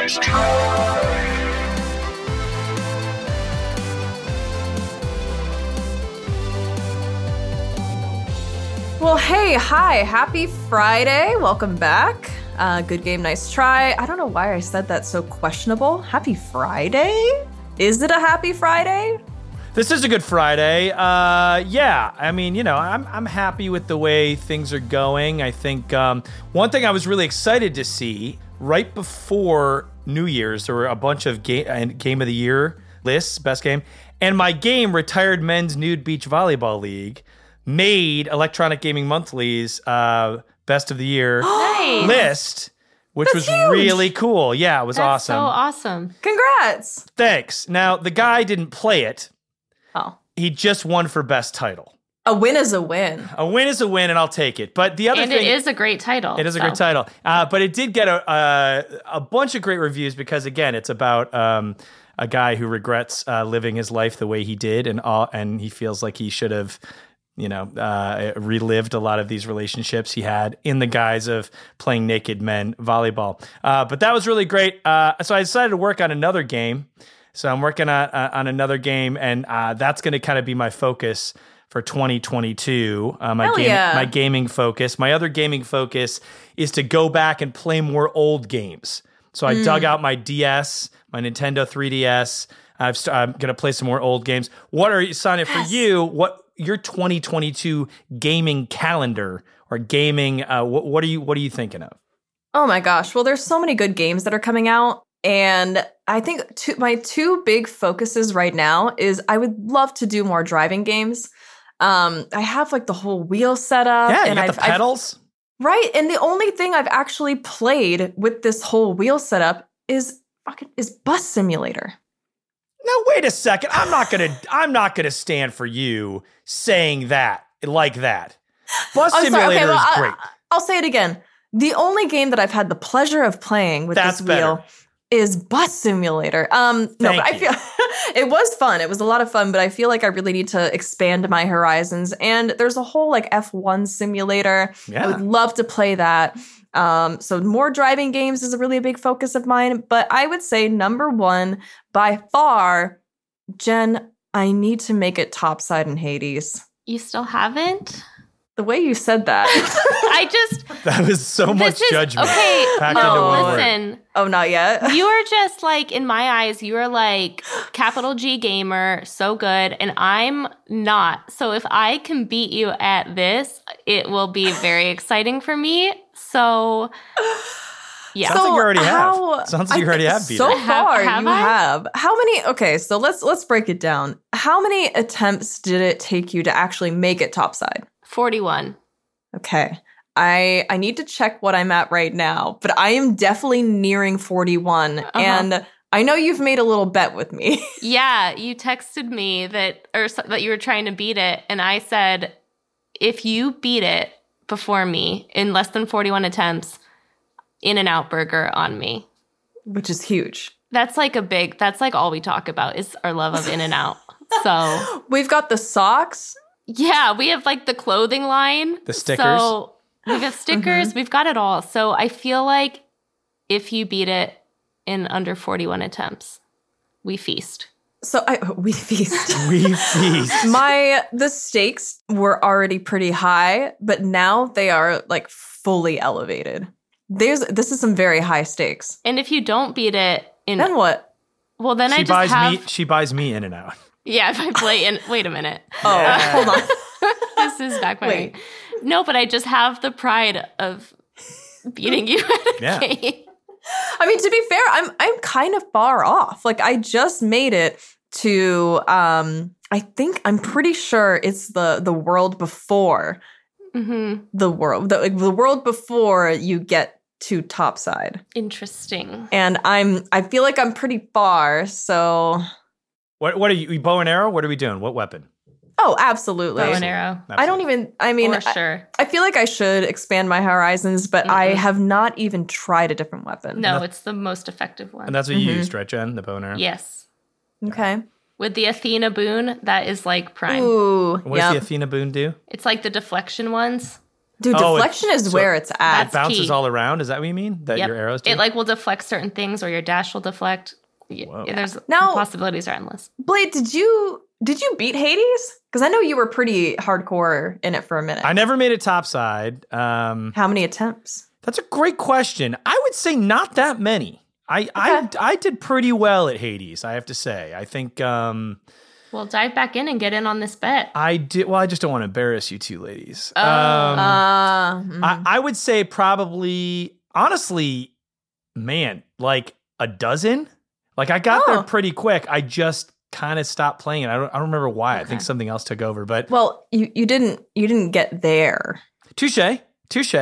Well, hey, hi, happy Friday. Welcome back. Uh, good game, nice try. I don't know why I said that so questionable. Happy Friday? Is it a happy Friday? This is a good Friday. Uh, yeah, I mean, you know, I'm, I'm happy with the way things are going. I think um, one thing I was really excited to see right before New Year's, there were a bunch of game, uh, game of the year lists, best game, and my game, Retired Men's Nude Beach Volleyball League, made Electronic Gaming Monthly's uh, best of the year Nice. list, which That's was huge. really cool. Yeah, it was That's so awesome. awesome. Congrats. Thanks. Now, the guy didn't play it, Oh, he just won for best title. A win is a win. A win is a win, and I'll take it. But the other And thing, it is a great title. It is a great title, uh, but it did get a, a a bunch of great reviews because again, it's about um, a guy who regrets uh, living his life the way he did, and all, and he feels like he should have, you know, uh, relived a lot of these relationships he had in the guise of playing naked men volleyball. Uh, but that was really great. Uh, so I decided to work on another game. So I'm working on uh, on another game, and uh, that's going to kind of be my focus for 2022. Uh, my game, yeah. my gaming focus. My other gaming focus is to go back and play more old games. So I dug out my DS, my Nintendo 3DS. I've st- I'm going to play some more old games. What are you, Sonia, for you? What your 2022 gaming calendar or gaming? Uh, what, what are you What are you thinking of? Oh my gosh. Well, there's so many good games that are coming out. And I think two, my two big focuses right now is I would love to do more driving games. Um, I have like the whole wheel setup. yeah, you and got I've, the I've- pedals. right. And the only thing I've actually played with this whole wheel setup is fucking is Bus Simulator. Now wait a second. I'm not gonna. I'm not gonna stand for you saying that like that. Bus I'm sorry, Simulator okay, well, is I- great. I'll say it again. The only game that I've had the pleasure of playing with That's this wheel better. Is Bus Simulator. Um, no, but I you. feel it was fun. It was a lot of fun, but I feel like I really need to expand my horizons. And there's a whole like F1 simulator. Yeah. I would love to play that. Um, so more driving games is a really big focus of mine. But I would say number one by far, Jen. I need to make it topside in Hades. You still haven't? The way you said that. I just That was so much is judgment. okay. no, into one word. oh, not yet. You are just like in my eyes, you are like capital G gamer, so good, and I'm not. So if I can beat you at this, it will be very exciting for me. So yeah. Sounds like you already have. Sounds like you I- already have beat So her. Have- far, have you I? have. How many? Okay, so let's let's break it down. How many attempts did it take you to actually make it topside? 41. Okay. I I need to check what I'm at right now, but I am definitely nearing 41 Uh-huh. and I know you've made a little bet with me. Yeah, you texted me that or that you were trying to beat it and I said if you beat it before me in less than 41 attempts, in and out burger on me. which is huge. That's like a big that's like all we talk about is our love of in and out. So, We've got the socks. Yeah, we have like the clothing line. The stickers. So, we have stickers, mm-hmm. we've got it all. So, I feel like if you beat it in under 41 attempts, we feast. So I we feast. We feast. My the stakes were already pretty high, but now they are like fully elevated. There's this is some very high stakes. And if you don't beat it in Then what? well then I just buys have me. She buys me in and out. Yeah, if I play in wait a minute. Oh, hold on. this is backfiring. Wait. no, but I just have the pride of beating you at a Yeah. game. I mean, to be fair, I'm I'm kind of far off. Like I just made it to um I think I'm pretty sure it's the the world before hmm the world the, like, the world before you get to topside. Interesting. And I'm I feel like I'm pretty far, so What what are you? Bow and arrow? What are we doing? What weapon? oh, absolutely. Bow and arrow. I don't even I mean For I, sure. I feel like I should expand my horizons, but I Mm-mm. have not even tried a different weapon. No, it's the most effective one. And that's what you Mhm. used, right, Jen? The bow and arrow. yes. Okay. With the Athena boon, that is like prime. Ooh. What does the Athena boon do? It's like the deflection ones. Dude, Oh, deflection is so where it's at. It bounces key. all around. Is that what you mean? That Yep. your arrows do? It like will deflect certain things, or your dash will deflect. Y- Whoa. yeah, there's Now- the possibilities are endless. Blade, did you did you beat Hades? Because I know you were pretty hardcore in it for a minute. I never made it topside. Um, How many attempts? that's a great question. I would say not that many. I, I Okay. I did pretty well at Hades. I have to say. I think um, Well, dive back in and get in on this bet. I did. Well, I just don't want to embarrass you two ladies. Oh. Um, Uh, mm. I, I would say probably, honestly, man, like a dozen. Like I got Oh. there pretty quick. I just kind of stopped playing. I don't, I don't remember why. I think something else took over. But well, you you didn't you didn't get there. touche, touche.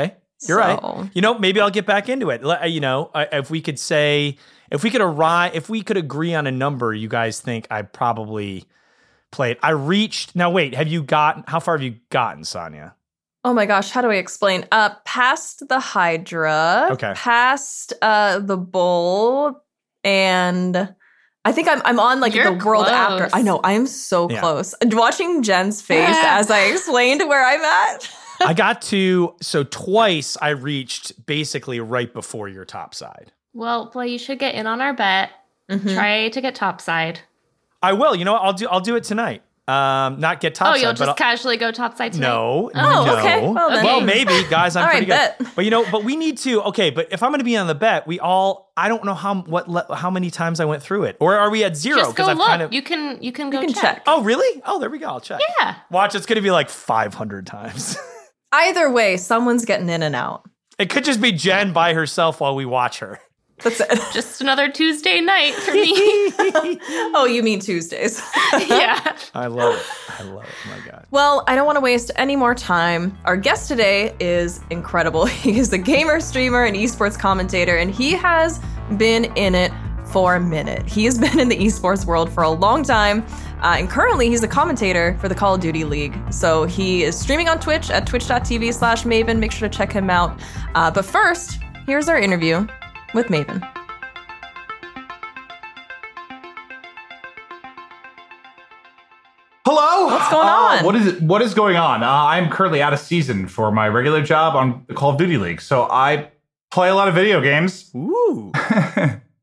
You're right. You know, maybe I'll get back into it. You know, if we could say, if we could arrive, if we could agree on a number, you guys think I probably played. I reached. Now, wait, have you gotten? How far have you gotten, Sonia? Oh my gosh, how do I explain? Uh past the Hydra, Okay. past uh the bull, and I think I'm I'm on like You're the world after. I know, I am so Yeah. close. Watching Jen's face as I explained where I'm at. I got to so twice. I reached basically right before your top side. Well, well, you should get in on our bet. Mhm. Try to get topside. I will. You know, what? I'll do. I'll do it tonight. Um, not get top oh, you'll but just I'll- casually go topside tonight. No, Oh, no. okay. Well, then. Well, maybe, guys. I'm All pretty right, good. bet. But you know, but we need to. Okay, but if I'm going to be on the bet, we all. I don't know how what le- how many times I went through it, or are we at zero? Just go I've look. kind of. You can you can go can check. check. oh, really? Oh, there we go. I'll check. Yeah. Watch. It's going to be like 500 times. Either way, someone's getting in and out. it could just be Jen by herself while we watch her. That's it. Just another Tuesday night for me. oh, you mean Tuesdays. yeah. I love it. I love it. Oh my god. Well, I don't want to waste any more time. Our guest today is incredible. He is a gamer, streamer, and esports commentator, and he has been in it for a minute. He has been in the esports world for a long time, uh, and currently he's a commentator for the Call of Duty League. So he is streaming on Twitch at twitch.tv slash Maven. Make sure to check him out. Uh, but first, here's our interview with Maven. Hello. What's going Uh, on? what is it? What is going on? Uh, I'm currently out of season for my regular job on the Call of Duty League, so I play a lot of video games. Ooh.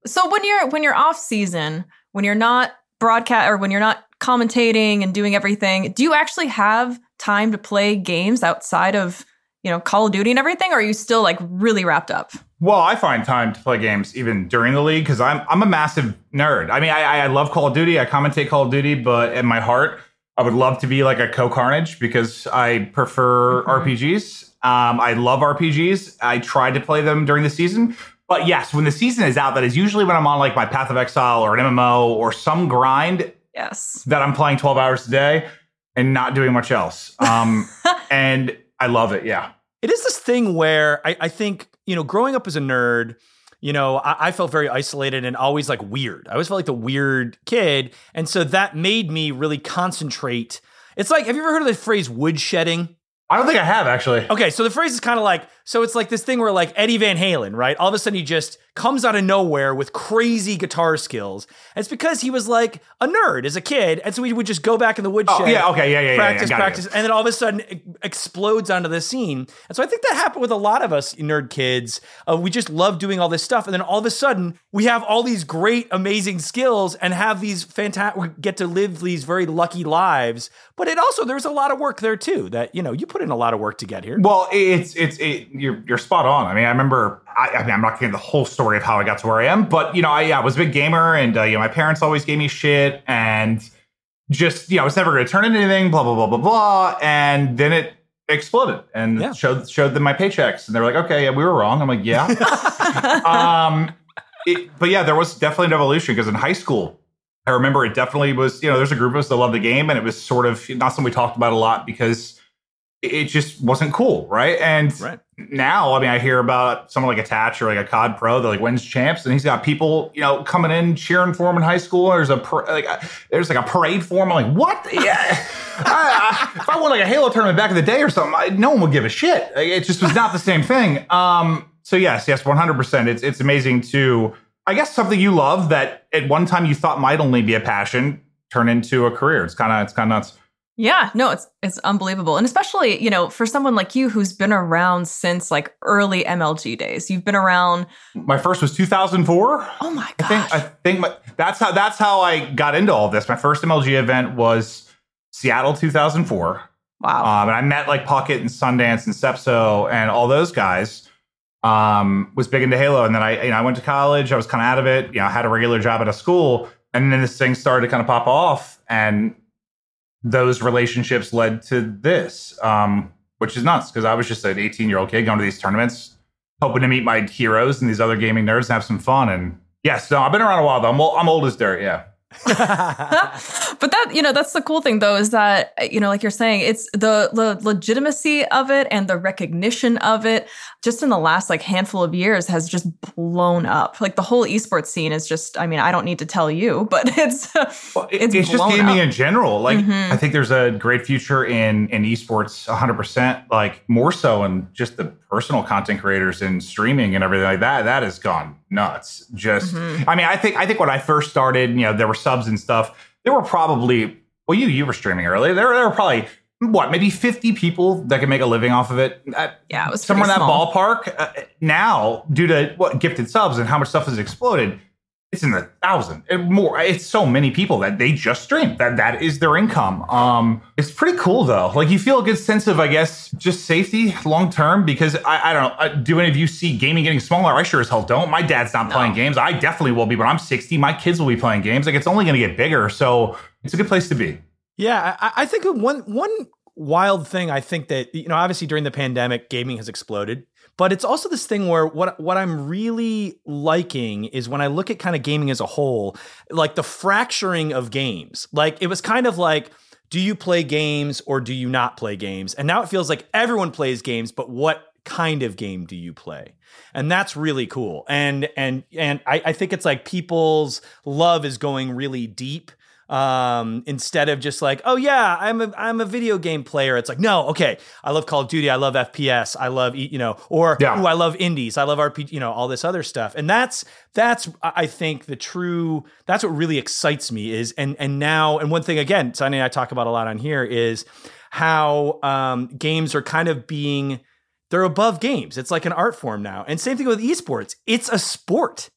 So when you're when you're off season, when you're not broadcast or when you're not commentating and doing everything, do you actually have time to play games outside of you know Call of Duty and everything, or are you still like really wrapped up? well, I find time to play games even during the league because I'm I'm a massive nerd. I mean, I, I love Call of Duty. I commentate Call of Duty, but in my heart, I would love to be like a CohhCarnage because I prefer RPGs. Um, I love RPGs. I tried to play them during the season. But yes, when the season is out, that is usually when I'm on like my Path of Exile or an MMO or some grind Yes. that I'm playing 12 hours a day and not doing much else. Um, and I love it. Yeah. it is this thing where I, I think you know growing up as a nerd you know I, I felt very isolated and always like weird i always felt like the weird kid and so that made me really concentrate it's like have you ever heard of the phrase woodshedding I don't think I have actually. Okay, so the phrase is kind of like so it's like this thing where like Eddie Van Halen, right? All of a sudden he just comes out of nowhere with crazy guitar skills. And it's because he was like a nerd as a kid, and so he would just go back in the woodshed. Oh, yeah, okay, yeah, yeah, yeah, practice, yeah, it. practice, and then all of a sudden it explodes onto the scene. And so I think that happened with a lot of us nerd kids. Uh, we just love doing all this stuff, and then all of a sudden we have all these great, amazing skills, and have these fantastic. We get to live these very lucky lives. But it also there's a lot of work there too. That you know you put in a lot of work to get here. Well, it's it's it, you're you're spot on. I mean, I remember. I, I mean, I'm not getting the whole story of how I got to where I am, but you know, I, yeah, I was a big gamer, and uh, you know, my parents always gave me shit, and just you know, I was never going to turn into anything. Blah blah blah blah blah. And then it exploded and Yeah. showed showed them my paychecks, and they were like, "Okay, yeah, we were wrong." I'm like, "Yeah." um, it, but yeah, there was definitely an evolution because in high school, I remember it definitely was. You know, there's a group of us that loved the game, and it was sort of not something we talked about a lot because it- just wasn't cool, right? And Right. now, I mean, I hear about someone like Attach or like a COD Pro that like wins champs, and he's got people, you know, coming in cheering for him in high school. There's a par- like a, there's like a parade for him. I'm like, what? Yeah. I, I, if I won like a Halo tournament back in the day or something, I, no one would give a shit. Like, it just was not the same thing. Um. So yes, yes, 100. percent It's it's amazing to, I guess, something you love that at one time you thought might only be a passion turn into a career. It's kind of it's kind of nuts. Yeah, no, it's it's unbelievable. And especially, you know, for someone like you who's been around since like early MLG days. You've been around My first was 2004. Oh my I think. I think my, that's how that's how I got into all this. My first MLG event was Seattle 2004. wow. Um, and I met like Puckett and Sundance and Sepso and all those guys. Um, was big into Halo, and then I, you know, I went to college. I was kind of out of it. You know, I had a regular job at a school, and then this thing started to kind of pop off, and those relationships led to this, um, which is nuts because I was just an 18 year old kid going to these tournaments, hoping to meet my heroes and these other gaming nerds and have some fun. And yes, no, I've been around a while though. I'm, I'm old as dirt. Yeah. but that you know that's the cool thing though is that you know like you're saying it's the the legitimacy of it and the recognition of it just in the last like handful of years has just blown up like the whole esports scene is just i mean i don't need to tell you but it's Well, it- it's, it's, just gaming up. in general. Like Mhm. I think there's a great future in in esports 100%, like more so in just the personal content creators and streaming and everything like that. That has gone nuts. Just Mhm. I mean, I think I think when I first started, you know, there were subs and stuff. There were probably well, you you were streaming early. There there were probably what maybe 50 people that could make a living off of it. Uh, yeah it was somewhere in that small. ballpark. Uh, now, due to what gifted subs and how much stuff has exploded, it's in the thousand and more. It's so many people that they just stream. That that is their income. Um, it's pretty cool though. Like you feel a good sense of, I guess, just safety long term. Because I, I don't know. uh, Do any of you see gaming getting smaller? I sure as hell don't. My dad's not playing games. I definitely will be when I'm 60. My kids will be playing games. Like it's only going to get bigger. So it's a good place to be. Yeah, I, I think one one wild thing I think that you know obviously during the pandemic gaming has exploded, but it's also this thing where what what I'm really liking is when I look at kind of gaming as a whole, like the fracturing of games. Like it was kind of like do you play games or do you not play games? And now it feels like everyone plays games, but what kind of game do you play? And that's really cool. And and and I, I think it's like people's love is going really deep um instead of just like oh yeah i'm a i'm a video game player. It's like no okay i love call of duty i love fps i love you know or Yeah. ooh, i love indies i love rpg you know all this other stuff. And that's that's i think the true that's what really excites me is and and now and one thing again sonny and i talk about a lot on here is how um games are kind of being they're above games. It's like an art form now. And same thing with esports. It's a sport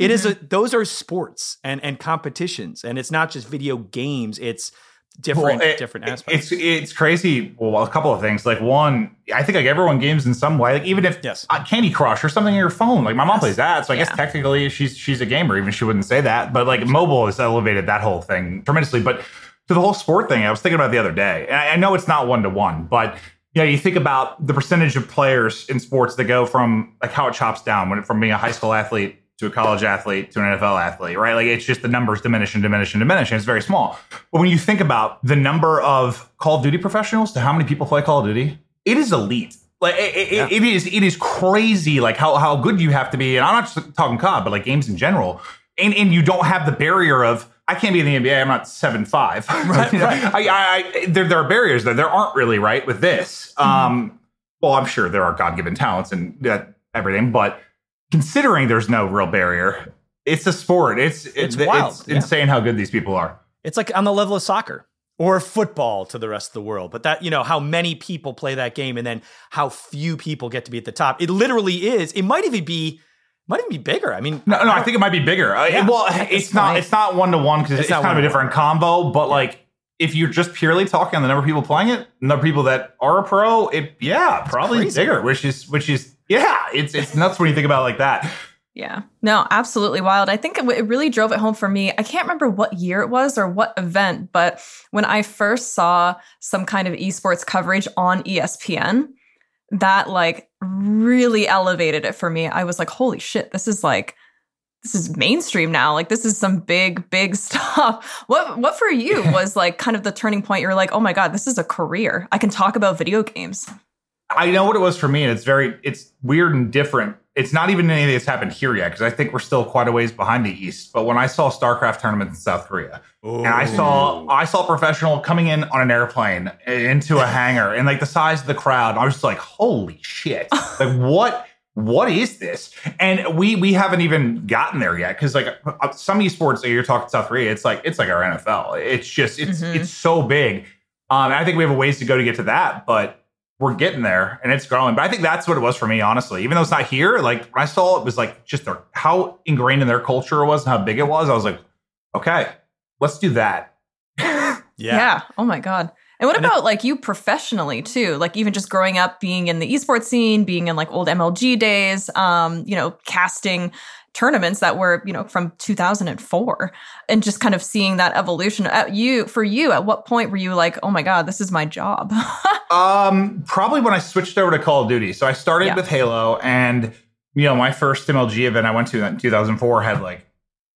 it is a those are sports and and competitions, and it's not just video games. It's different Well, it- different aspects. It's it's crazy. Well, a couple of things. Like one, I think like everyone games in some way. Like even if Yes. uh, Candy Crush or something on your phone. Like my mom plays that, so I guess technically she's she's a gamer. Even if she wouldn't say that, but like mobile has elevated that whole thing tremendously. But to the whole sport thing, I was thinking about the other day, and I, I know it's not one to one, but. You know, you think about the percentage of players in sports that go from like how it chops down when from being a high school athlete to a college athlete to an NFL athlete, right? Like it's just the numbers diminish and diminish and diminish, and it's very small. But when you think about the number of Call of Duty professionals to how many people play Call of Duty, it is elite. Like it, it- it is, it is crazy. Like how how good you have to be, and I'm not just talking COD, but like games in general. And and you don't have the barrier of I can't be in the NBA. I'm not seven five. Right, right. I, I, I, there, there are barriers there. there aren't really right with this. Mm-hmm. Um, well, I'm sure there are God given talents and that everything, but considering there's no real barrier, it's a sport. It's It's it's, wild, it's yeah. insane how good these people are. It's like on the level of soccer or football to the rest of the world. But that, you know, how many people play that game and then how few people get to be at the top. It literally is. It might even be might even be bigger. I mean, No, no, I think it might be bigger. Uh, Yeah, well, it's not. It's not one to one because It's it's, kind of a different combo. But like, if you're just purely talking on the number of people playing it, the number of people that are a pro, it yeah, probably crazy. bigger. Which is which is yeah, it's it's nuts when you think about it like that. Yeah. No, absolutely wild. I think it, it really drove it home for me. I can't remember what year it was or what event, but when I first saw some kind of esports coverage on ESPN, that like really elevated it for me. I was like, holy shit, this is like this is mainstream now. Like this is some big, big stuff. What what for you was like kind of the turning point? You're like, oh my god, this is a career. I can talk about video games. I know what it was for me, and it's very it's weird and different. It's not even anything that's happened here yet because I think we're still quite a ways behind the East. But when I saw StarCraft tournaments in South Korea, Ooh. and I saw I saw a professional coming in on an airplane into a hangar, and like the size of the crowd, I was just like, holy shit! like what? What is this? And we we haven't even gotten there yet because like uh, some esports, you're talking South Korea, it's like it's like our NFL. It's just it's mm-hmm. it's so big. Um, I think we have a ways to go to get to that, but we're getting there and it's growing. But I think that's what it was for me, honestly. Even though it's not here, like when I saw it was like just their, how ingrained in their culture it was and how big it was. I was like, okay, let's do that. yeah. yeah. Oh my God. And what and about it, like you professionally too? Like even just growing up, being in the esports scene, being in like old MLG days, um, you know, casting tournaments that were you know from 2004 and just kind of seeing that evolution at you for you at what point were you like oh my god this is my job um probably when i switched over to call of duty so i started yeah. with halo and you know my first mlg event i went to in 2004 had like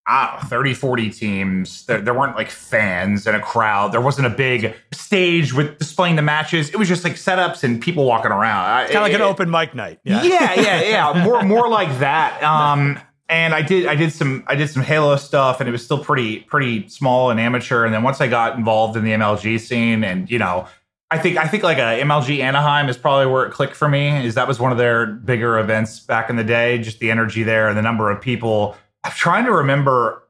I don't 30, 40 teams. There, there, weren't like fans and a crowd. There wasn't a big stage with displaying the matches. It was just like setups and people walking around. Kind of like an open mic night. Yeah, yeah, yeah. yeah. More, more like that. Um, and I did I did some I did some Halo stuff and it was still pretty pretty small and amateur. And then once I got involved in the MLG scene and you know I think I think like a MLG Anaheim is probably where it clicked for me. Is that was one of their bigger events back in the day. Just the energy there and the number of people. I'm trying to remember.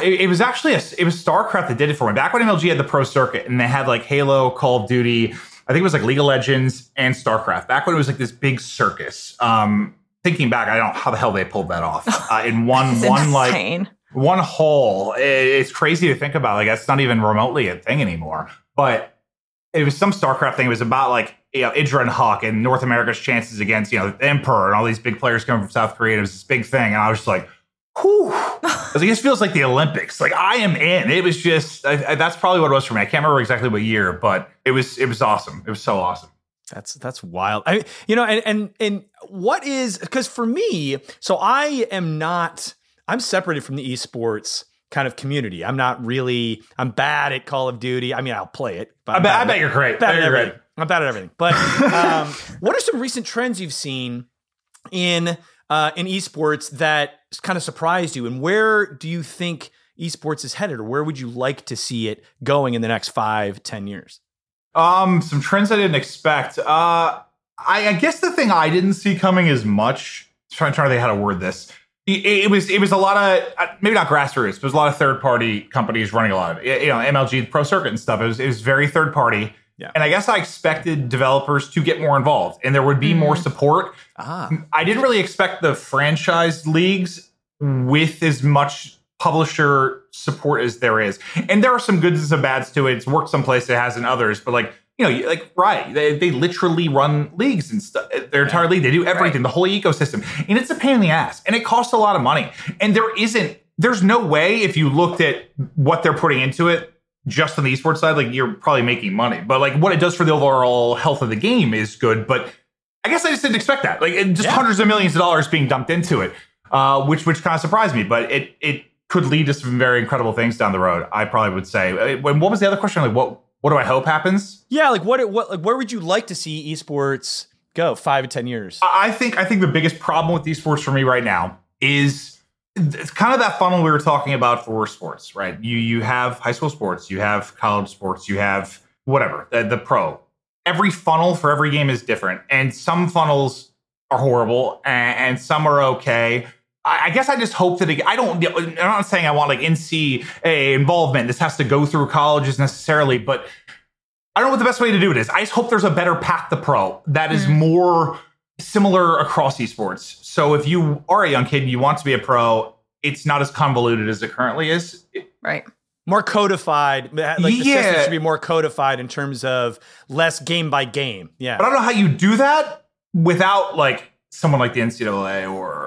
It, it was actually a, it was StarCraft that did it for me. Back when MLG had the pro circuit and they had like Halo, Call of Duty. I think it was like League of Legends and StarCraft. Back when it was like this big circus. Um, thinking back, I don't know how the hell they pulled that off uh, in one one insane. like one hole. It's crazy to think about. Like that's not even remotely a thing anymore. But it was some StarCraft thing. It was about like you know Idra and Huck and North America's chances against you know the Emperor and all these big players coming from South Korea. It was this big thing, and I was just like. Whew. it just feels like the Olympics. Like I am in. It was just I, I, that's probably what it was for me. I can't remember exactly what year, but it was it was awesome. It was so awesome. That's that's wild. I you know, and and and what is because for me, so I am not. I'm separated from the esports kind of community. I'm not really. I'm bad at Call of Duty. I mean, I'll play it. But I bet, I bet you're great. Bad at everything. Great. I'm bad at everything. But um, what are some recent trends you've seen in uh, in esports that kind of surprised you, and where do you think esports is headed, or where would you like to see it going in the next five, ten years? Um, some trends I didn't expect. Uh, I, I guess the thing I didn't see coming as much. Trying, trying to think how to word this. It, it was it was a lot of uh, maybe not grassroots, but it was a lot of third party companies running a lot of it. You know, MLG Pro Circuit and stuff. It was it was very third party. Yeah. And I guess I expected developers to get more involved and there would be mm. more support. Ah. I didn't really expect the franchise leagues with as much publisher support as there is. And there are some goods and some bads to it. It's worked some places, it has in others, but like, you know, like right, they, they literally run leagues and stuff. Their entire league, they do everything, right. the whole ecosystem, and it's a pain in the ass, and it costs a lot of money. And there isn't, there's no way if you looked at what they're putting into it, just on the esports side, like you're probably making money. But like what it does for the overall health of the game is good. But I guess I just didn't expect that. Like just yeah. hundreds of millions of dollars being dumped into it, uh, which which kind of surprised me. But it it could lead to some very incredible things down the road. I probably would say. Uh, when what was the other question? Like, what what do I hope happens? Yeah, like what what like where would you like to see esports go five to ten years? I think I think the biggest problem with esports for me right now is it's kind of that funnel we were talking about for sports, right? You you have high school sports, you have college sports, you have whatever the, the pro. Every funnel for every game is different, and some funnels are horrible, and, and some are okay I guess I just hope that it, I don't. I'm not saying I want like NCAA involvement. This has to go through colleges necessarily, but I don't know what the best way to do it is. I just hope there's a better path to pro that is mm. more similar across esports. So if you are a young kid and you want to be a pro, it's not as convoluted as it currently is. Right. More codified. Like the yeah. system should be more codified in terms of less game by game. Yeah. But I don't know how you do that without like someone like the NCAA or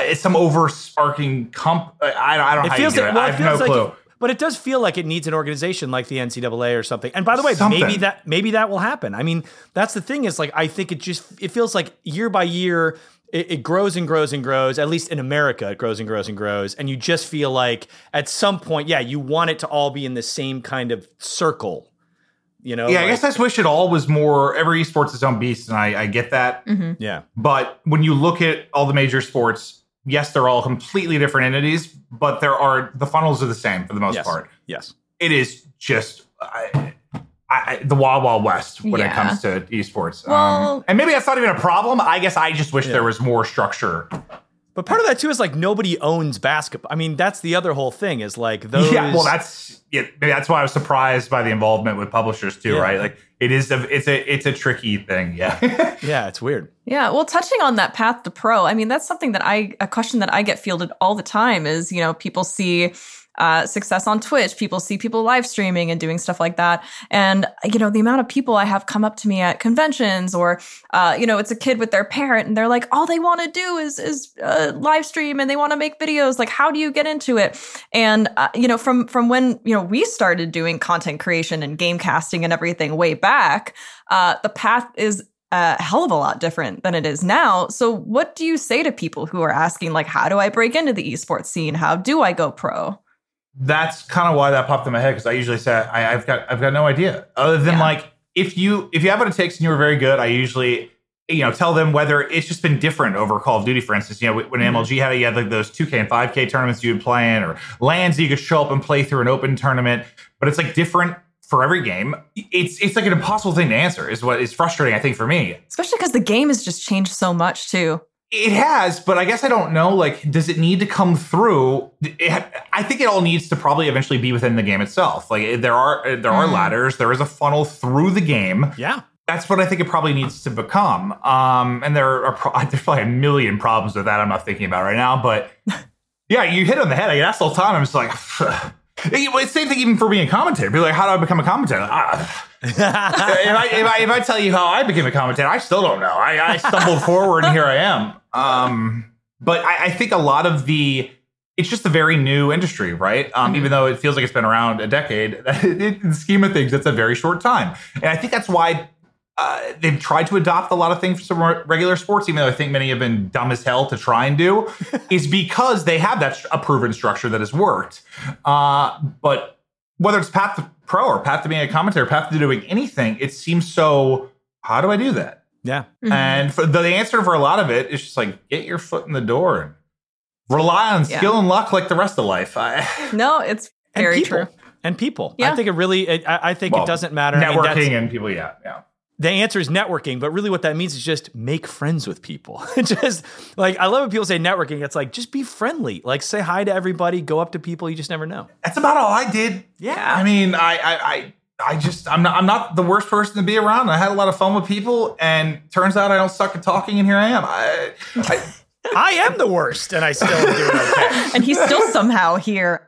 it's some over sparking comp. Uh, I, I don't know It how feels like, it. well, I have no feels like, clue. it- but it does feel like it needs an organization like the NCAA or something. And by the way, Something. maybe that maybe that will happen. I mean, that's the thing is like I think it just it feels like year by year it, it grows and grows and grows. At least in America, it grows and grows and grows, and you just feel like at some point, yeah, you want it to all be in the same kind of circle. You know? yeah, I guess I just wish it all was more. Every esports its own beast, and I, I get that. Mm-hmm. yeah. But when you look at all the major sports, yes, they're all completely different entities, but there are the funnels are the same for the most Yes. part. Yes. It is just I, I, the wild wild west when it comes to esports. Um, Well- and maybe that's not even a problem. I guess I just wish Yeah. there was more structure. But part of that too is like nobody owns basketball. I mean, that's the other whole thing is like those. Yeah, well, that's yeah, maybe that's why I was surprised by the involvement with publishers too, Yeah. right? Like it is a it's a it's a tricky thing. Yeah. yeah, it's weird. Yeah, well, touching on that path to pro, I mean, that's something that I, a question that I get fielded all the time is, you know, people see uh, success on Twitch, people see people live streaming and doing stuff like that. And, you know, the amount of people I have come up to me at conventions or, uh, you know, it's a kid with their parent and they're like, all they want to do is, is uh, live stream and they want to make videos. Like, how do you get into it? And, uh, you know, from, from when, you know, we started doing content creation and game casting and everything way back, uh, the path is a hell of a lot different than it is now. So, what do you say to people who are asking, like, how do I break into the esports scene? How do I go pro? That's kind of why that popped in my head because I usually say I, I've got I've got no idea other than Yeah. like if you if you have what it takes and you were very good, I usually you know tell them whether it's just been different over Call of Duty, for instance. You know when Mhm. MLG had it, you had like those two K and five K tournaments you would play in, or LANs you could show up and play through an open tournament, but it's like different for every game. It's it's like an impossible thing to answer. Is what is frustrating I think for me. Especially because the game has just changed so much, too. It has, but I guess I don't know. Like, does it need to come through? It, I think it all needs to probably eventually be within the game itself. Like, there are there are Mm. ladders. There is a funnel through the game. Yeah. That's what I think it probably needs to become. Um, and there are pro- there's probably a million problems with that. I'm not thinking about right now, but yeah, you hit on the head. I get asked all the time. I'm just like. It's same thing even for being a commentator. Be like, how do I become a commentator? Ah. If, I, if, I, if I tell you how I became a commentator, I still don't know. I, I stumbled forward and here I am. Um, but I, I think a lot of the it's just a very new industry, right? Um, Even though it feels like it's been around a decade, in the scheme of things, it's a very short time. And I think that's why uh, they've tried to adopt a lot of things from regular sports, even though I think many have been dumb as hell to try and do, is because they have that a proven structure that has worked. Uh, but whether it's path to pro or path to being a commentator, path to doing anything, it seems so. How do I do that? Yeah. Mhm. And for the answer for a lot of it is just like get your foot in the door and rely on Yeah. skill and luck like the rest of life. I, no, it's And very people. true. And people. I think it really. It, I, I think Well, it doesn't matter. I mean, that's- networking and people, yeah, yeah. The answer is networking, but really what that means is just make friends with people. just like I love when people say networking. It's like just be friendly. Like say hi to everybody, go up to people. You just never know. That's about all I did. Yeah. I mean, I, I, I, I just, I'm not, I'm not the worst person to be around. I had a lot of fun with people, and turns out I don't suck at talking, and here I am. I, I I am the worst, and I still do doing okay. And he's still somehow here.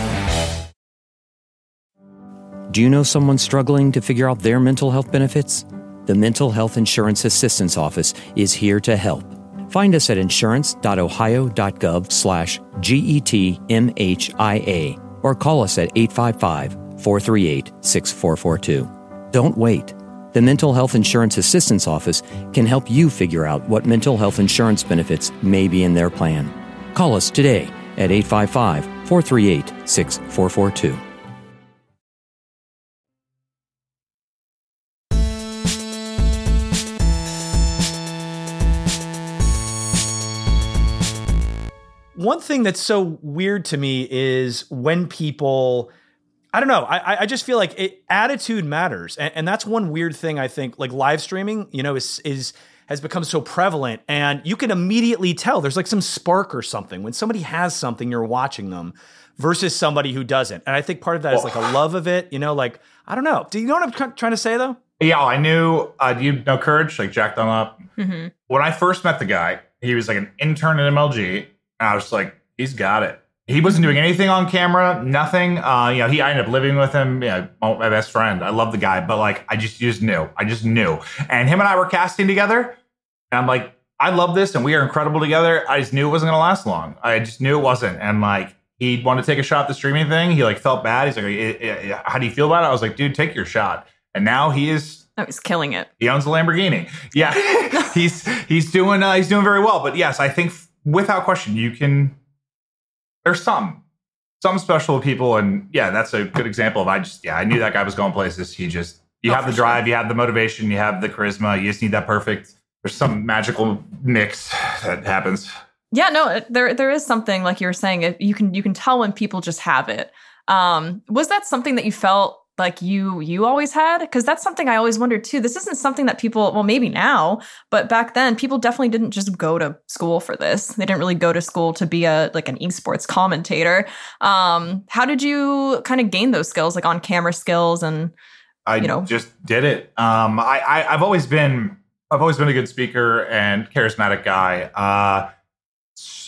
Do you know someone struggling to figure out their mental health benefits? The Mental Health Insurance Assistance Office is here to help. Find us at insurance.ohio.gov slash GETMHIA or call us at 855-438-6442. Don't wait. The Mental Health Insurance Assistance Office can help you figure out what mental health insurance benefits may be in their plan. Call us today at 855 438 6442. One thing that's so weird to me is when people I don't know. I I just feel like it, attitude matters, and, and that's one weird thing I think. Like live streaming, you know, is is has become so prevalent, and you can immediately tell there's like some spark or something when somebody has something you're watching them versus somebody who doesn't. And I think part of that is like a love of it. You know, like I don't know. Do you know what I'm trying to say though? Yeah, I knew. Uh, you know Courage? Like Jack Dunlop. Mm-hmm. When I first met the guy, he was like an intern at MLG, and I was like, he's got it. He wasn't doing anything on camera, nothing. Uh, you know, he I ended up living with him. Yeah, my best friend. I love the guy, but like, I just just knew. I just knew. And him and I were casting together, and I'm like, I love this, and we are incredible together. I just knew it wasn't gonna last long. I just knew it wasn't, and like. He wanted to take a shot at the streaming thing. He like felt bad. He's like, "How do you feel about it?" I was like, "Dude, take your shot." And now he is Oh, he's killing it. he owns a Lamborghini. Yeah, he's he's doing uh, he's doing very well. But yes, I think without question, you can. There's some some special people, and yeah, that's a good example of I just yeah I knew that guy was going places. He just you Oh, have the for sure. drive, you have the motivation, you have the charisma. You just need that perfect. There's some magical mix that happens. Yeah, no, there there is something like you were saying. You can you can tell when people just have it. Um, was that something that you felt like you you always had? Because that's something I always wondered too. This isn't something that people well maybe now, but back then people definitely didn't just go to school for this. They didn't really go to school to be a like an esports commentator. Um, how did you kind of gain those skills, like on camera skills and I You know. just did it. Um, I, I I've always been I've always been a good speaker and charismatic guy. Uh,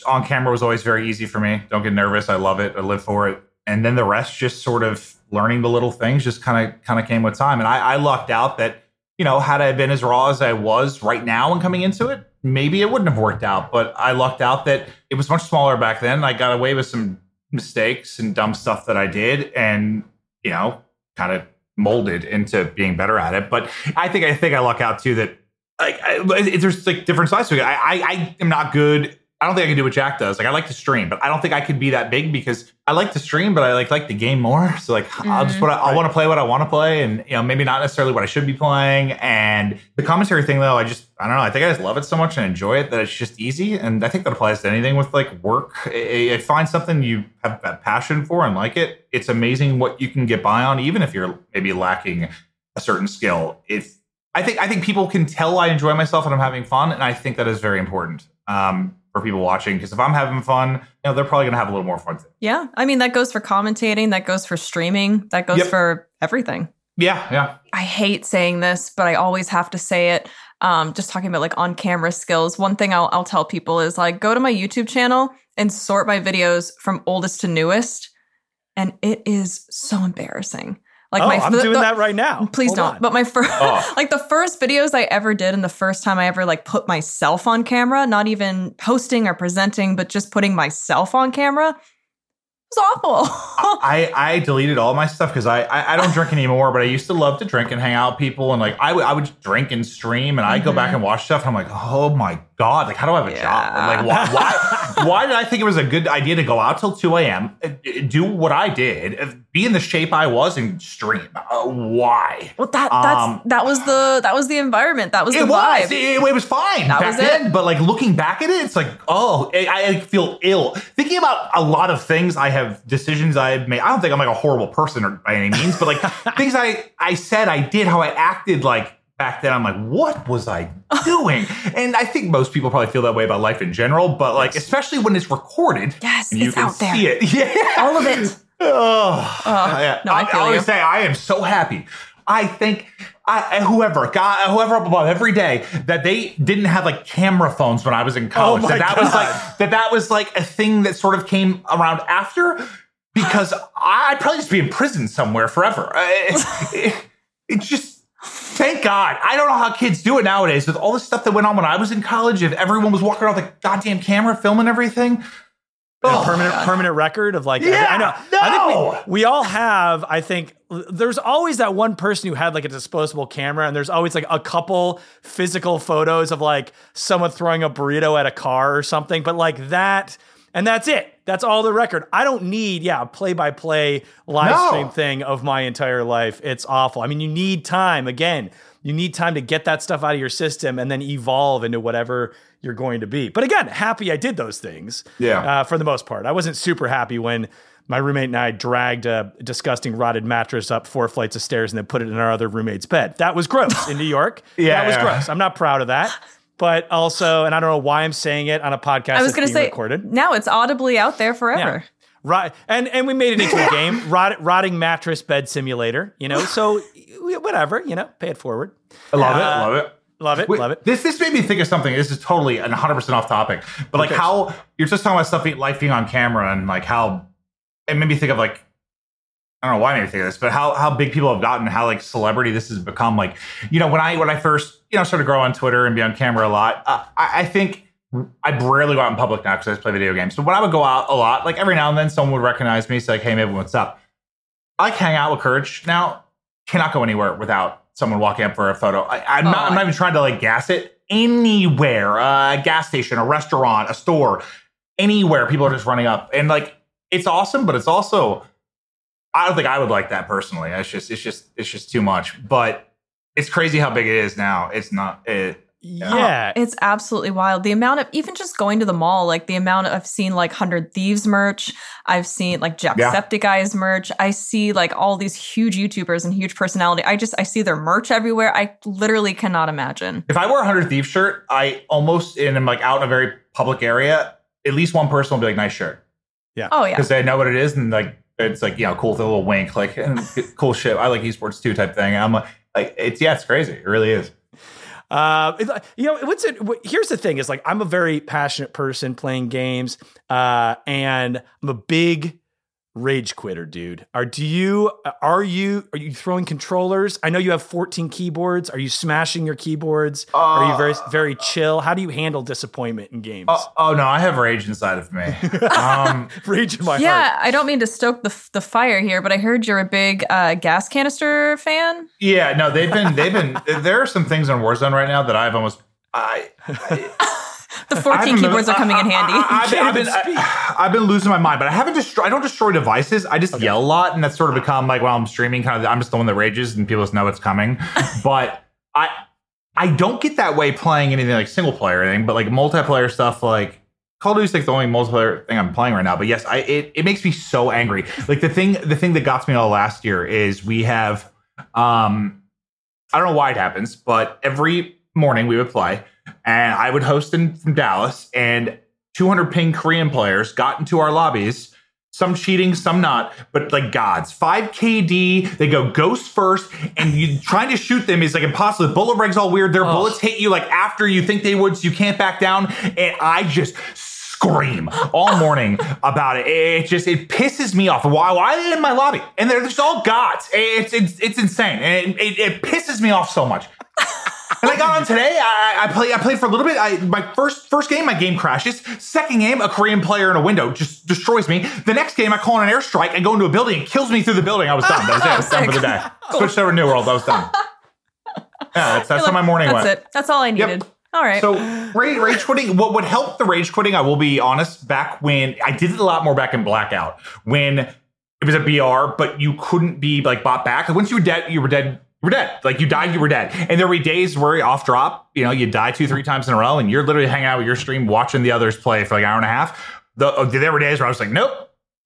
on camera was always very easy for me. Don't get nervous. I love it. I live for it. And then the rest, just sort of learning the little things, just kind of kind of came with time. And I, I lucked out that you know had I been as raw as I was right now and coming into it, maybe it wouldn't have worked out. But I lucked out that it was much smaller back then. I got away with some mistakes and dumb stuff that I did, and you know, kind of molded into being better at it. But I think I think I luck out too that like I, there's like different sides to it. I, I I am not good. I don't think I can do what Jack does. Like I like to stream, but I don't think I could be that big because I like to stream, but I like like the game more. So like I'll just what I, I want to play what I want to play, and you know maybe not necessarily what I should be playing. And the commentary thing though, I just I don't know. I think I just love it so much and enjoy it that it's just easy. And I think that applies to anything with like work. I, I find something you have a passion for and like it. It's amazing what you can get by on, even if you're maybe lacking a certain skill. If I think I think people can tell I enjoy myself and I'm having fun, and I think that is very important um, for people watching. Because if I'm having fun, you know, they're probably going to have a little more fun. Too. yeah, I mean that goes for commentating, that goes for streaming, that goes Yep. for everything. Yeah, yeah. I hate saying this, but I always have to say it. Um, just talking about like on camera skills. One thing I'll, I'll tell people is like go to my YouTube channel and sort my videos from oldest to newest, and it is so embarrassing. Like oh, my I'm the- doing the- that right now. Please Hold don't. on. But my first, Oh. like the first videos I ever did, and the first time I ever like put myself on camera, not even posting or presenting, but just putting myself on camera, it was awful. I, I deleted all my stuff because I, I I don't drink anymore, but I used to love to drink and hang out with people and like I would I would drink and stream and I go back mm-hmm. and watch stuff and I'm like oh my god like how do I have a job Yeah. like why, why why did I think it was a good idea to go out till two a.m. uh, do what I did uh, be in the shape I was and stream uh, why well, that that's Um, that was the that was the environment. That was the it vibe. was. It, it was fine That back was it. then. But like looking back at it, it's like, oh, I, I feel ill thinking about a lot of things. I have decisions I've made. I don't think I'm like a horrible person or by any means, but like things I I said, I did, how I acted, like. Back then, I'm like, what was I doing? and I think most people probably feel that way about life in general, but like, especially when it's recorded, Yes, and you it's can out there. see it. Yeah, All of it. Oh, yeah. no, I feel always you. say I am so happy. I think I, whoever, God, whoever up above every day that they didn't have like camera phones when I was in college. Oh that that was like that that was like a thing that sort of came around after because I'd probably just be in prison somewhere forever. Uh, It, it- it's just. Thank God. I don't know how kids do it nowadays with all the stuff that went on when I was in college. If everyone was walking around with a goddamn camera filming everything. a Oh, permanent permanent record of like Yeah, I know. no! I think we, we all have. I think there's always that one person who had like a disposable camera, and there's always like a couple physical photos of like someone throwing a burrito at a car or something. But like that and that's it. That's all the record. I don't need, yeah, play by play live No. stream thing of my entire life. It's awful. I mean, you need time again. You need time to get that stuff out of your system and then evolve into whatever you're going to be. But again, happy I did those things. Yeah. Uh, for the most part, I wasn't super happy when my roommate and I dragged a disgusting rotted mattress up four flights of stairs and then put it in our other roommate's bed. That was gross in New York. Yeah, that was gross. I'm not proud of that. But also, and I don't know why I'm saying it on a podcast. I was going to say recorded. now it's audibly out there forever. Rot, and and we made it into a game, rot, rotting mattress bed simulator. You know, so whatever. You know, pay it forward. I love it. Uh, Love it. Love it. Wait, love it. This this made me think of something. This is totally and 100 percent off topic, but like Okay. how you're just talking about stuff being life being on camera and like how it made me think of like I don't know why I made me think of this, but how how big people have gotten, how like celebrity this has become. Like you know when I when I first you know started to grow on Twitter and be on camera a lot, uh, I, I think I rarely go out in public now because I just play video games. So when I would go out a lot, like every now and then someone would recognize me, say like, "Hey, Maven, what's up?" I like hang out with Courage now. Cannot go anywhere without someone walking up for a photo. I, I'm not. Oh, I'm not even trying to like gas it. Anywhere, a gas station, a restaurant, a store, anywhere, people are just running up, and like it's awesome, but it's also. I don't think I would like that personally. It's just, it's just, it's just too much. But it's crazy how big it is now. It's not. It, Yeah. Oh, it's absolutely wild. The amount of even just going to the mall, like the amount of, I've seen like Hundred Thieves merch. I've seen like Jacksepticeye's merch. I see like all these huge YouTubers and huge personality. I just I see their merch everywhere. I literally cannot imagine. If I wear a hundred thief shirt, I almost and I'm like out in a very public area. At least one person will be like, "Nice shirt," Yeah. Oh yeah. because they know what it is, and like it's like you know, cool with a little wink, like cool shit. I like esports too, type thing. I'm like, like it's yeah, it's crazy. It really is. Uh, you know, what's it? What, here's the thing: is like I'm a very passionate person playing games, uh, and I'm a big rage quitter, dude. Are do you? Are you? Are you throwing controllers? I know you have 14 keyboards. Are you smashing your keyboards? are you very very chill? How do you handle disappointment in games? Oh, oh no, I have rage inside of me. Um, rage in my yeah, heart. Yeah, I don't mean to stoke the the fire here, but I heard you're a big uh, gas canister fan. yeah, no, they've been they've been. There are some things on Warzone right now that I've almost. I, The 14 I've been- keyboards are coming in I- I- handy. I- I've been, been, even speak. I, have been losing my mind, but I haven't destroyed. I don't destroy devices. I just yell a lot, and that's sort of become like while I'm streaming, kind of. I'm just the one that rages, and people just know it's coming. but I, I don't get that way playing anything like single player or anything, but like multiplayer stuff, like Call of Duty's like the only multiplayer thing I'm playing right now. But yes, I it, it makes me so angry. Like the thing, the thing that got me all last year is we have, um, I don't know why it happens, but every morning we would play, and I would host in from Dallas, and 200 ping Korean players got into our lobbies. Some cheating, some not, but like gods. 5 KD, they go ghost first, and you trying to shoot them is like impossible. The bullet reg's all weird. Their bullets hit you like after you think they would, so you can't back down. And I just scream all morning about it. It just it pisses me off. Why? Why are they in my lobby? And they're just all gods. It's it's, it's insane. And it, it, it pisses me off so much. And I got on today. I, I play. I played for a little bit. I, my first first game, my game crashes. Second game, a Korean player in a window just destroys me. The next game, I call in an airstrike. and go into a building and kills me through the building. I was done. That was it. I was done for the day. Switched over to New World. I was done. Yeah, that's, that's how my morning That's went. it. That's all I needed. Yep. All right. So rage, rage quitting. What would help the rage quitting? I will be honest. Back when I did it a lot more back in Blackout, when it was a BR, but you couldn't be like bought back. Like, once you were dead, you were dead. Were dead. Like you died, you were dead. And there were days where off drop. You know, you die two, three times in a row, and you're literally hanging out with your stream, watching the others play for like an hour and a half. The, uh, there were days where I was like, nope.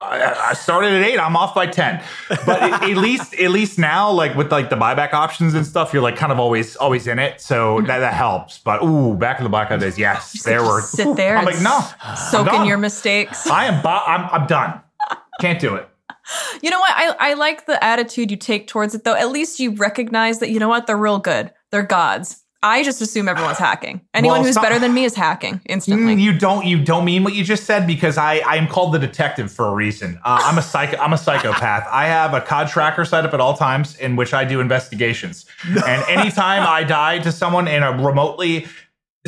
I, I started at eight. I'm off by ten, but at, at least, at least now, like with like the buyback options and stuff, you're like kind of always, always in it. So that, that helps. But ooh, back in the blackout days, yes, there were. sit there I'm like, no, soak in your mistakes. I am. Bo- I'm, I'm done. Can't do it. You know what? I, I like the attitude you take towards it, though. At least you recognize that, you know what? They're real good. They're gods. I just assume everyone's hacking. Anyone Well, who's some- better than me is hacking instantly. Mm, you don't. You don't mean what you just said because I, I am called the detective for a reason. Uh, I'm a psycho. I'm a psychopath. I have a COD tracker set up at all times in which I do investigations. And anytime I die to someone in a remotely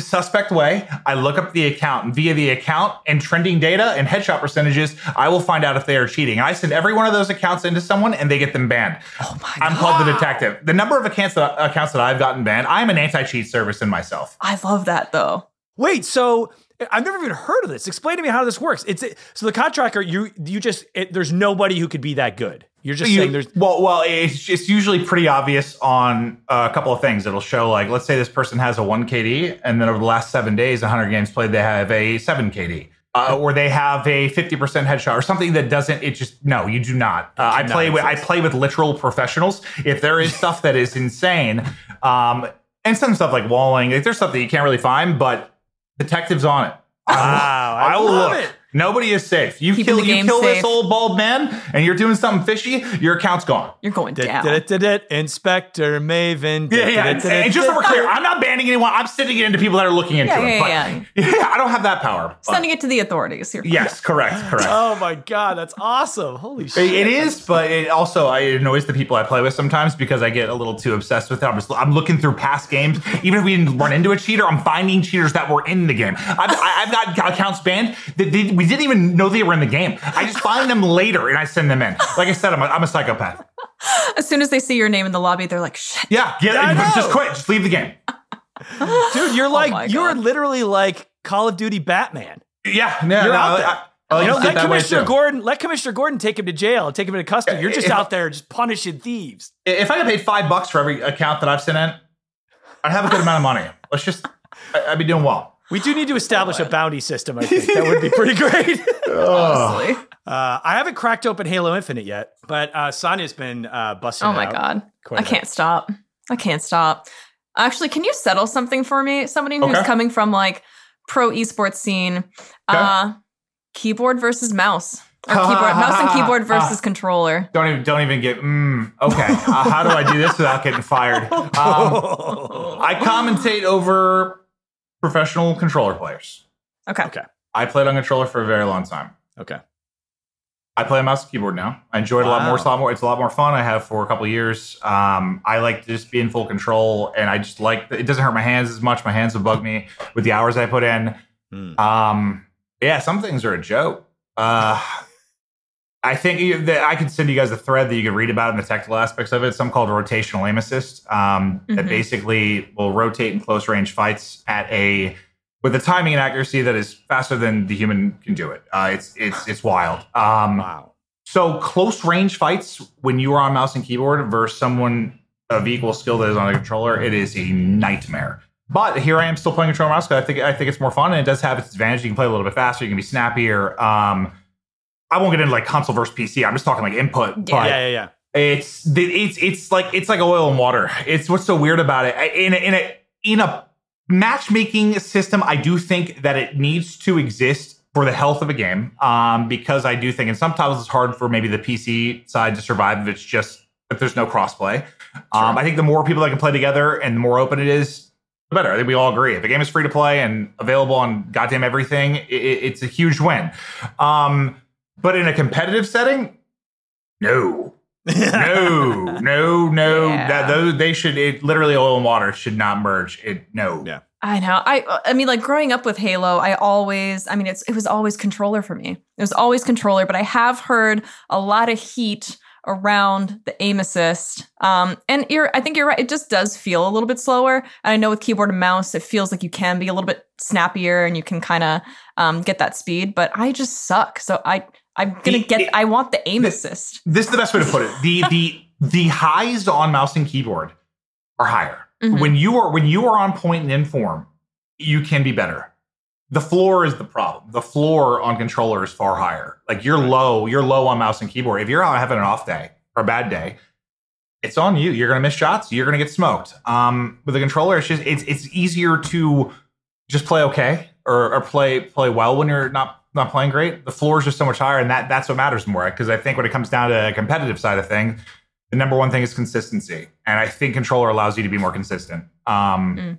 suspect way, I look up the account and via the account and trending data and headshot percentages, I will find out if they are cheating. I send every one of those accounts into someone and they get them banned. Oh my I'm called the detective. The number of accounts that, accounts that I've gotten banned, I'm an anti-cheat service in myself. I love that, though. Wait, so I've never even heard of this. Explain to me how this works. It's so the COD tracker. You you just it, there's nobody who could be that good. You're just You- saying there's well, well, it's, it's usually pretty obvious on uh, a couple of things. It'll show like, let's say this person has a one KD, and then over the last seven days, 100 games played, they have a seven KD, uh, or they have a 50% headshot, or something that doesn't. It just no, you do not. Uh, I play with I play with literal professionals. If there is stuff that is insane, um, and some stuff like walling, like, there's stuff that you can't really find, but detectives on it. I will- Wow, I will love look. it. Nobody is safe. You Keeping kill you game kill this old bald man, and you're doing something fishy. Your account's gone. You're going Dit, down. Inspector Maven. Yeah, yeah. And, and just so we're clear, I'm not banning anyone. I'm sending it into people that are looking into Yeah, it. yeah, but yeah, I don't have that power. Sending it to the authorities. You're yes, correct, correct. Oh my god, that's awesome! Holy shit! It- it is, but it also I it annoys the people I play with sometimes because I get a little too obsessed with it. I'm just I'm looking through past games. Even if we didn't run into a cheater, I'm finding cheaters that were in the game. I've, I- I've got accounts banned that they, we didn't even know they were in the game. I just find them later and I send them in. Like I said, I'm a, I'm a psychopath. As soon as they see your name in the lobby, they're like, shit. Yeah, get I know. just quit, just leave the game. Dude, you're Oh like you're literally like Call of Duty Batman. Yeah, no, You're no, out there. I, I like you know, to let Commissioner. Gordon let Commissioner Gordon take him to jail, take him into custody. You're just If- out there just punishing thieves. If I got paid five bucks for every account that I've sent in, I'd have a good amount of money. Let's just, I- I'd be doing well. We do need to establish a bounty system. I think that would be pretty great. Honestly. Uh, I haven't cracked open Halo Infinite yet, but uh, Sonia's been uh, busting. Oh my out God. quite I a can't stop. I can't stop. Actually, can you settle something for me? Somebody who's Okay. coming from like pro esports scene. Uh keyboard versus mouse. Or keyboard mouse and keyboard versus controller. Don't even, don't even get. Mm, okay, uh, how do I do this without getting fired? Um, I commentate over professional controller players. Okay. Okay. I played on controller for a very long time. Okay. I play a mouse and keyboard now. I enjoy it a lot more. It's a lot more. It's a lot more fun. I have for a couple of years. Um, I like to just be in full control, and I just like it doesn't hurt my hands as much. My hands will bug me with the hours I put in. Hmm. Um, yeah, some things are a joke. Uh, I think you, that I could send you guys a thread that you could read about in the technical aspects of it. Some called rotational aim assist um, that Mhm. basically will rotate in close range fights at a with a timing and accuracy that is faster than the human can do it. Uh, it's it's it's wild. Um, Wow. so close range fights when you are on mouse and keyboard versus someone of equal skill that is on a controller, it is a nightmare. But here I am still playing controller mouse because I think I think it's more fun and it does have its advantage. You can play a little bit faster, you can be snappier. Um, I won't get into like console versus PC. I'm just talking like input. Yeah. but yeah, yeah, yeah. it's it's it's like it's like oil and water. It's what's so weird about it. In a, in a in a matchmaking system, I do think that it needs to exist for the health of a game. Um, because I do think, and sometimes it's hard for maybe the PC side to survive if it's just if there's no crossplay. Um, I think the more people that can play together and the more open it is, the better. I think we all agree. If a game is free to play and available on goddamn everything, i i- it's a huge win. Um, but in a competitive setting, no no, no, no. Yeah. That those they should it literally oil and water should not merge. It no. Yeah. I know. I I mean, like growing up with Halo, I always, I mean, it's it was always controller for me. It was always controller, but I have heard a lot of heat around the aim assist. Um, and you're, I think you're right. It just does feel a little bit slower. And I know with keyboard and mouse, it feels like you can be a little bit snappier and you can kind of um, get that speed. But I just suck. So I, I'm gonna The- get. it- I want the aim the- assist. This is the best way to put it. The the the highs on mouse and keyboard are higher. Mhm. When you are when you are on point and in form, you can be better. The floor is the problem. The floor on controller is far higher. Like you're low, you're low on mouse and keyboard. If you're out having an off day or a bad day, it's on you. You're gonna miss shots. You're gonna get smoked. Um, with the controller, it's just it's it's easier to just play okay or, or play play well when you're not not playing great. The floor is just so much higher, and that that's what matters more. Because I think when it comes down to a competitive side of things, the number one thing is consistency, and I think controller allows you to be more consistent. Um, Mm.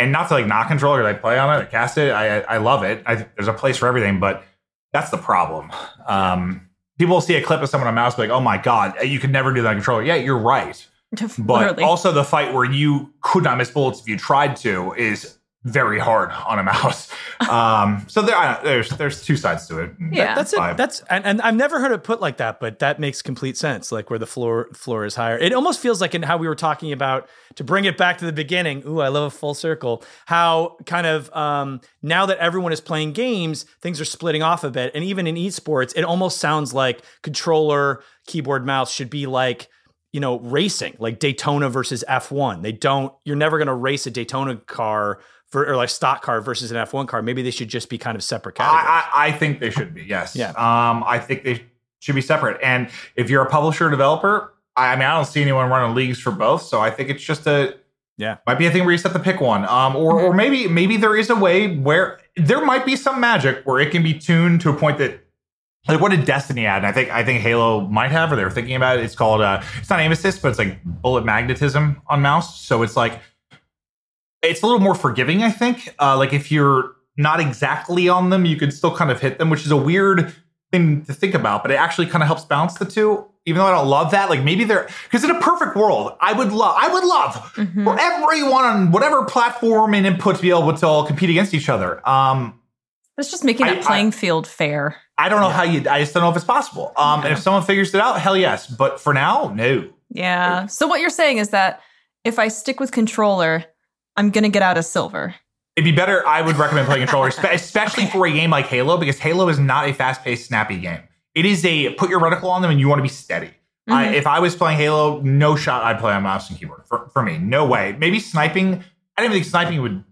And not to like not controller, I play on it, I cast it, I I love it. I, there's a place for everything, but that's the problem. Um, people will see a clip of someone on mouse, be like, "Oh my god, you could never do that on controller." Yeah, you're right. But also the fight where you could not miss bullets if you tried to is very hard on a mouse. Um, so there, I there's there's two sides to it. Yeah. That's it. That's and, and I've never heard it put like that, but that makes complete sense. Like where the floor floor is higher. It almost feels like in how we were talking about to bring it back to the beginning. Ooh, I love a full circle. How kind of um, now that everyone is playing games, things are splitting off a bit, and even in esports, it almost sounds like controller, keyboard, mouse should be like you know racing, like Daytona versus F1. They don't. You're never going to race a Daytona car. For, or like stock car versus an F1 car. Maybe they should just be kind of separate categories. I, I, I think they should be. Yes. Yeah. Um, I think they should be separate. And if you're a publisher or developer, I, I mean, I don't see anyone running leagues for both. So I think it's just a Yeah. might be a thing where you set the pick one. Um, or or maybe maybe there is a way where there might be some magic where it can be tuned to a point that. Like what did Destiny add? And I think I think Halo might have, or they were thinking about it. It's called uh, it's not aim assist, but it's like bullet magnetism on mouse. So it's like it's a little more forgiving, I think. Uh, like if you're not exactly on them, you can still kind of hit them, which is a weird thing to think about, but it actually kind of helps balance the two. Even though I don't love that, like maybe they're because in a perfect world, I would love, I would love Mm-hmm. for everyone on whatever platform and input to be able to all compete against each other. Um, It's just making I- that playing field fair. I don't know how you. I just don't know if it's possible. Um, and if someone figures it out, hell yes. But for now, no. Yeah. So what you're saying is that if I stick with controller, I'm gonna get out of silver. It'd be better. I would recommend playing controller, spe- especially for a game like Halo, because Halo is not a fast-paced, snappy game. It is a put your reticle on them and you want to be steady. I, Mhm. if I was playing Halo, no shot I'd play on mouse and keyboard. For, for me, no way. Maybe sniping. I don't even think sniping would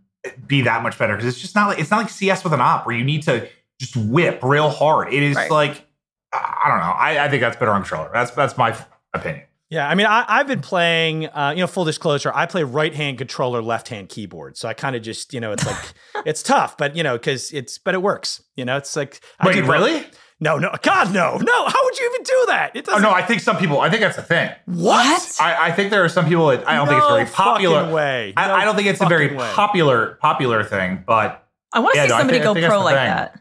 be that much better because it's just not like it's not like CS with an op where you need to just whip real hard. It is Right. like I I don't know. I, I think that's better on controller. That's that's my opinion. Yeah, I mean, I, I've been playing. Uh, you know, full disclosure, I play right hand controller, left hand keyboard. So I kind of just, you know, it's like it's tough, but you know, because it's, but it works. You know, it's like, I Wait, do both. really? No, no, God, no, no. How would you even do that? It Oh doesn't. no, I think some people. I think that's a thing. what? I, I think there are some people that I don't think it's very popular. fucking way. I, No I don't think it's a very way. popular popular thing, but I want to Yeah, see no, somebody think- go pro like thing. that.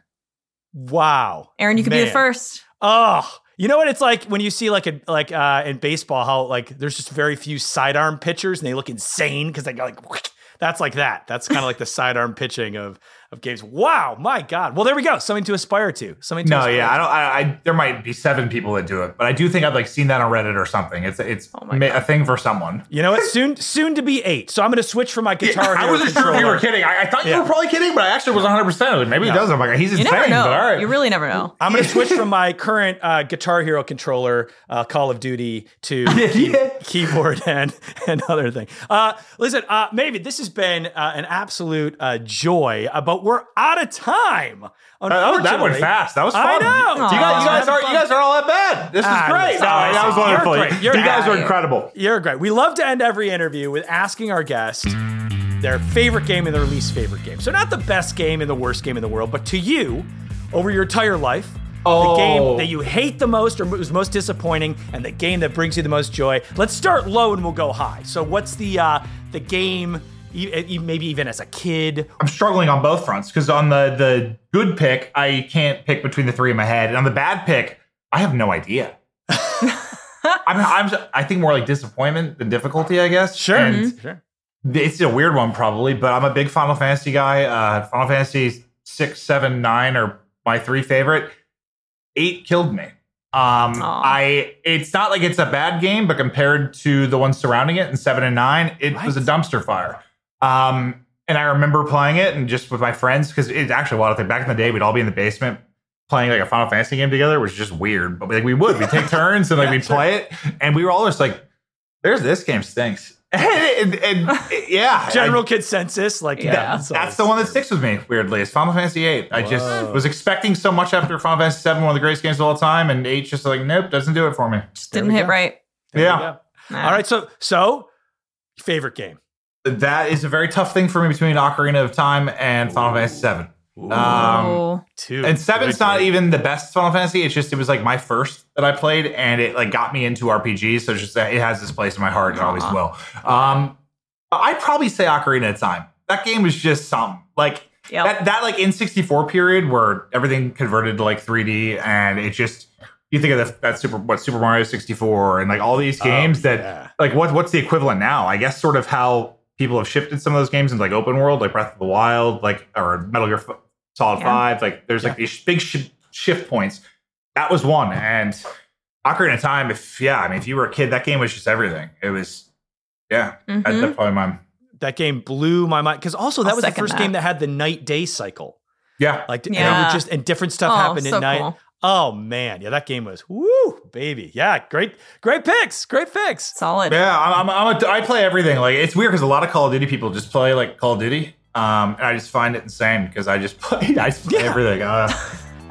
Wow, Aaron, you could be the first. Oh, you know what it's like when you see like a like uh in baseball how like there's just very few sidearm pitchers and they look insane because they go like that's like that. That's kind of like the sidearm pitching of of games. Wow, my God. Well, there we go. Something to aspire to. Something to no, aspire yeah, to. I don't. I, I there might be seven people that do it, but I do think I've like seen that on Reddit or something. It's it's Oh ma- a thing for someone. You know it's Soon, soon to be eight. So I'm going to switch from my guitar. I wasn't sure if you were kidding. I, I thought you Yeah. were probably kidding, but I actually was 100. percent Maybe No. he does. I'm like, he's insane. You never know. But all right, You really never know. I'm going to switch from my current uh, Guitar Hero controller, uh, Call of Duty, to key- keyboard and and other thing. Uh, listen, uh, Maven, this has been uh, an absolute uh, joy, uh, but we're out of time. Uh, that went fast. That was fun. I fun. know. You guys, you guys aren't. You guys aren't all that bad. This is Ah, great. listen, No, that was listen, you're wonderful. great. You're you guys are incredible. You're great. We love to end every interview with asking our guest their favorite game and their least favorite game. So not the best game and the worst game in the world, but to you, over your entire life, Oh. the game that you hate the most or was most disappointing, and the game that brings you the most joy. Let's start low and we'll go high. So what's the uh, the game? Maybe even as a kid. I'm struggling on both fronts because on the the good pick, I can't pick between the three in my head, and on the bad pick, I have no idea. I'm, I'm I think more like disappointment than difficulty, I guess. Sure. And Sure. it's a weird one probably, but I'm a big Final Fantasy guy. Uh, Final Fantasy six, seven, nine are my three favorite. Eight killed me. Um. I it's not like it's a bad game, but compared to the ones surrounding it in seven and nine, it was a dumpster fire. Um, and I remember playing it and just with my friends because it's actually a lot of things. Back in the day, we'd all be in the basement playing like a Final Fantasy game together, which is just weird. But like we would, we take turns and like we'd play it, and we were all just like, "There's this game stinks." and, and- and- yeah, General I- consensus, like Yeah. yeah, that's, that's the one that sticks with me. Weirdly, it's Final Fantasy VIII. I just was expecting so much after Final Fantasy VII, one of the greatest games of all time, and eight just like nope, doesn't do it for me. Just There didn't hit go. right. There Yeah. Nah. All right. So so favorite game. That is a very tough thing for me between Ocarina of Time and Final Fantasy VII. Um, oh, Two and seven's not even the best Final Fantasy. It's just it was like my first that I played, and it like got me into RPGs. So it's just it has this place in my heart, and always will. Um, I'd probably say Ocarina of Time. That game was just something like Yep. that. That like N sixty four period where everything converted to like 3D, and it just you think of the, that Super what Super Mario 64 and like all these games that yeah. like what what's the equivalent now? I guess sort of how people have shifted some of those games into like open world, like Breath of the Wild, like or Metal Gear Solid Yeah. Five. Like there's like these big sh- shift points. That was one, and Ocarina of Time. If yeah, I mean, if you were a kid, that game was just everything. It was yeah. Mhm. That, that's probably mine. That game blew my mind because also that I'll was the first that. game that had the night day cycle. Yeah, Like and it Yeah. would just and different stuff Oh, happened so at night. cool. Oh man, yeah, that game was woo, baby. Yeah, great, great picks, great picks. Solid. Yeah, I'm, I'm, I'm a, I play everything. Like it's weird because a lot of Call of Duty people just play like Call of Duty, um, and I just find it insane because I just play, I just play Yeah. everything. Uh,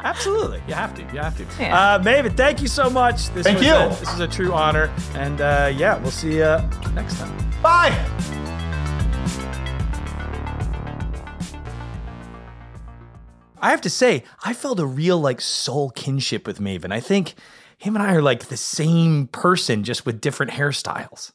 Absolutely, you have to, you have to. Yeah. Uh, Maven, thank you so much. This Thank was you. A, this is a true honor, and uh, yeah, we'll see you next time. bye. I have to say, I felt a real like soul kinship with Maven. I think him and I are like the same person, just with different hairstyles.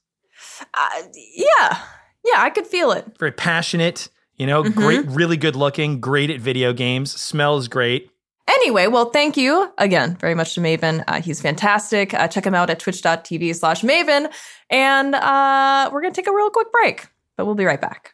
Uh, yeah. Yeah, I could feel it. Very passionate, you know, great, really good looking, great at video games, smells great. Anyway, well, thank you again very much to Maven. Uh, he's fantastic. Uh, check him out at twitch.tv slash Maven. And uh, we're going to take a real quick break, but we'll be right back.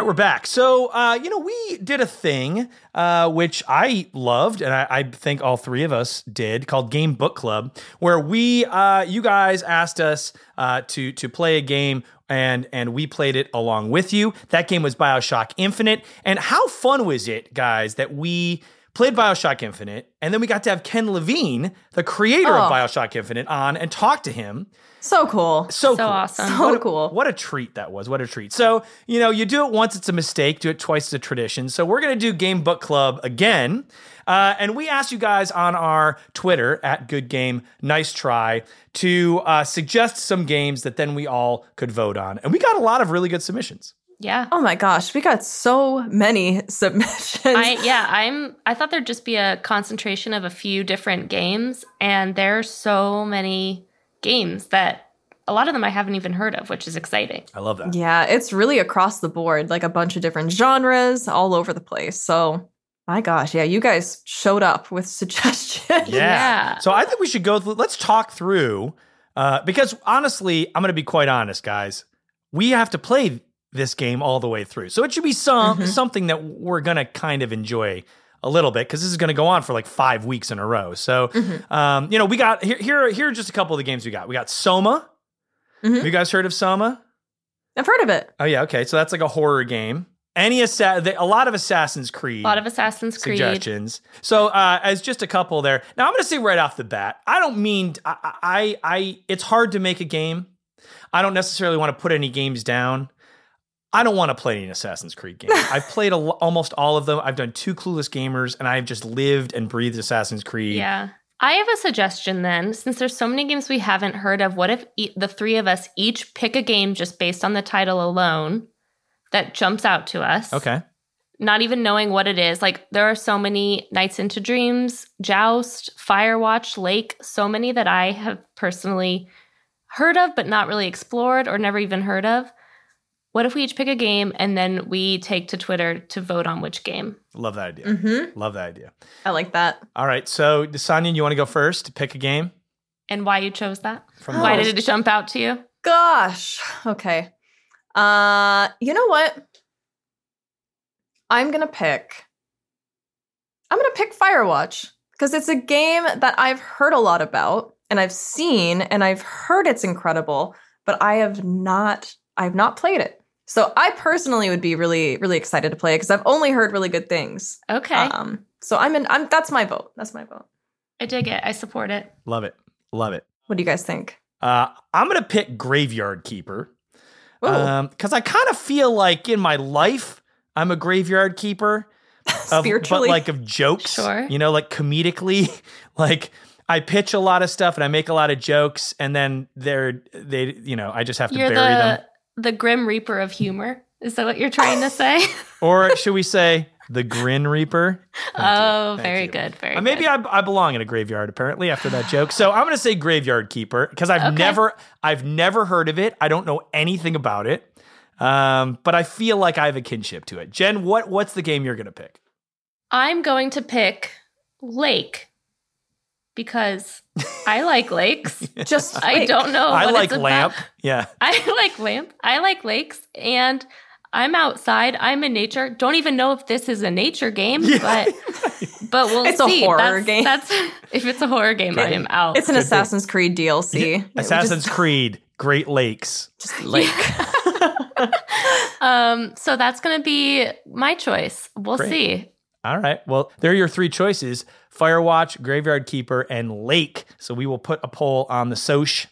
right, we're back. So, uh, you know, we did a thing uh, which I loved, and I, I think all three of us did, called Game Book Club, where we, uh, you guys, asked us uh, to to play a game, and and we played it along with you. That game was Bioshock Infinite, and how fun was it, guys, that we played Bioshock Infinite, and then we got to have Ken Levine, the creator of Oh. Bioshock Infinite, on and talk to him. So cool. So, So cool. awesome. So what a, cool. What a treat that was. What a treat. So, you know, you do it once, it's a mistake. Do it twice, it's a tradition. So, we're going to do Game Book Club again. Uh, and we asked you guys on our Twitter at Good Game, Nice Try, to uh, suggest some games that then we all could vote on. And we got a lot of really good submissions. Yeah. Oh my gosh, we got so many submissions. I yeah, I'm I thought there'd just be a concentration of a few different games and there's so many games that a lot of them I haven't even heard of, which is exciting. I love that. yeah, it's really across the board, like a bunch of different genres all over the place. So, my gosh, yeah, you guys showed up with suggestions. Yeah. Yeah. So I think we should go through, let's talk through, uh, because honestly, I'm going to be quite honest, guys. We have to play this game all the way through. So it should be some something that we're going to kind of enjoy a little bit because this is going to go on for like five weeks in a row. So, um, you know, we got here, here, here are just a couple of the games we got. We got Soma. Mhm. Have you guys heard of Soma? I've heard of it. Oh, yeah. Okay. So that's like a horror game. Any assa- the- a lot of Assassin's Creed A lot of Assassin's Creed. suggestions. So, uh, as just a couple there. Now, I'm going to say right off the bat, I don't mean I, I, I. It's hard to make a game. I don't necessarily want to put any games down. I don't want to play an Assassin's Creed game. I've played a, almost all of them. I've done two Clueless Gamers, and I've just lived and breathed Assassin's Creed. Yeah. I have a suggestion then. Since there's so many games we haven't heard of, what if e- the three of us each pick a game just based on the title alone that jumps out to us? Okay. Not even knowing what it is. Like there are so many Nights into Dreams, Joust, Firewatch, Lake, so many that I have personally heard of but not really explored or never even heard of. What if we each pick a game and then we take to Twitter to vote on which game? Love that idea. Mm-hmm. Love that idea. I like that. All right. So, Sonia, you want to go first to pick a game? And why you chose that? From Why did it jump out to you? Gosh. Okay. Uh, you know what? I'm gonna pick. I'm gonna pick Firewatch because it's a game that I've heard a lot about and I've seen and I've heard it's incredible, but I have not. I've not played it. So I personally would be really, really excited to play it because I've only heard really good things. Okay. Um, so I'm in. I'm. That's my vote. That's my vote. I dig it. I support it. Love it. Love it. What do you guys think? Uh, I'm going to pick Graveyard Keeper. because I kind of feel like in my life I'm a graveyard keeper, of, but like of jokes. Sure. you know, like comedically, like. I pitch a lot of stuff and I make a lot of jokes, and then they're they, you know, I just have to You're bury the them. The grim reaper of humor. Is that what you're trying to say? Or should we say the Grin Reaper? oh, very you. good. Very Uh, maybe good. I, I belong in a graveyard apparently after that joke. So I'm going to say graveyard keeper because I've Okay. never I've never heard of it. I don't know anything about it. Um, but I feel like I have a kinship to it. Jen, what what's the game you're going to pick? I'm going to pick Lake because I like lakes. Just I wait. don't know. I what like it's about. lamp. Yeah. I like lamp. I like lakes, and I'm outside. I'm in nature. Don't even know if this is a nature game, but but we'll It's a see. horror that's, game. That's if it's a horror game, I am out. It's an Assassin's Creed DLC. It would Assassin's just, Creed, Great Lakes. just like um, so that's gonna be my choice. We'll Great. see. All right. Well, there are your three choices Firewatch, Graveyard Keeper, and Lake. So we will put a poll on the Soch,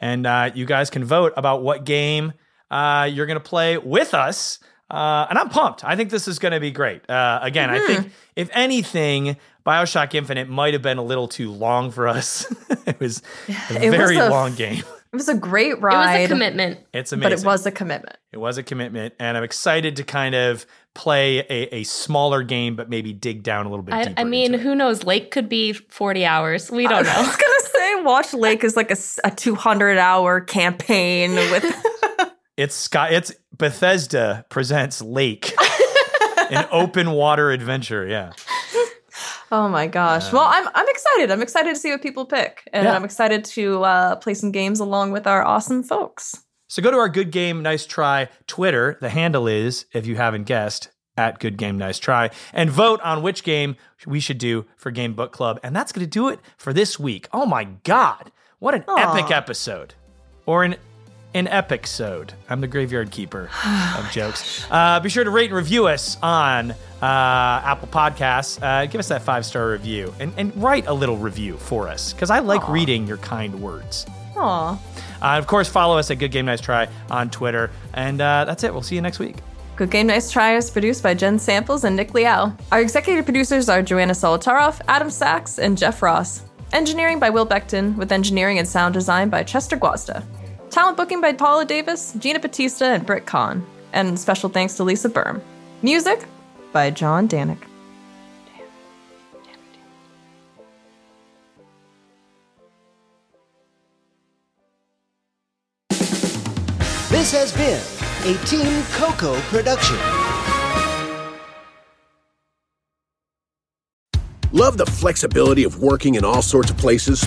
and uh, you guys can vote about what game uh, you're going to play with us. Uh, and I'm pumped. I think this is going to be great. Uh, again, I think if anything, Bioshock Infinite might have been a little too long for us. it was a It was very a- long game. It was a great ride. It was a commitment. It's amazing. but it was a commitment. It was a commitment, and I'm excited to kind of play a, a smaller game, but maybe dig down a little bit I, deeper. I mean, into it. who knows? Lake could be 40 hours. We don't I know. I was gonna say Watch Lake is like a 200 hour campaign with It's Sky. It's Bethesda presents Lake, an open water adventure. Yeah, Oh my gosh. Well, I'm I'm excited. I'm excited to see what people pick. And Yeah. I'm excited to uh, play some games along with our awesome folks. So go to our Good Game Nice Try Twitter. The handle is, if you haven't guessed, at Good Game Nice Try, and vote on which game we should do for Game Book Club. And that's going to do it for this week. Oh my God, what an epic episode, or an an epic sode. I'm the graveyard keeper of jokes. Uh, be sure to rate and review us on uh, Apple Podcasts. Uh, give us that five star review and, and write a little review for us because I like reading your kind words. Aw. Uh, of course, follow us at Good Game Nice Try on Twitter. And uh, that's it. We'll see you next week. Good Game Nice Try is produced by Jen Samples and Nick Liao. Our executive producers are Joanna Solotaroff, Adam Sachs, and Jeff Ross. Engineering by Will Beckton, with engineering and sound design by Chester Guasta. Talent booking by Paula Davis, Gina Batista, and Britt Kahn. And special thanks to Lisa Berm. Music by John Danick. This has been a Team Coco production. Love the flexibility of working in all sorts of places?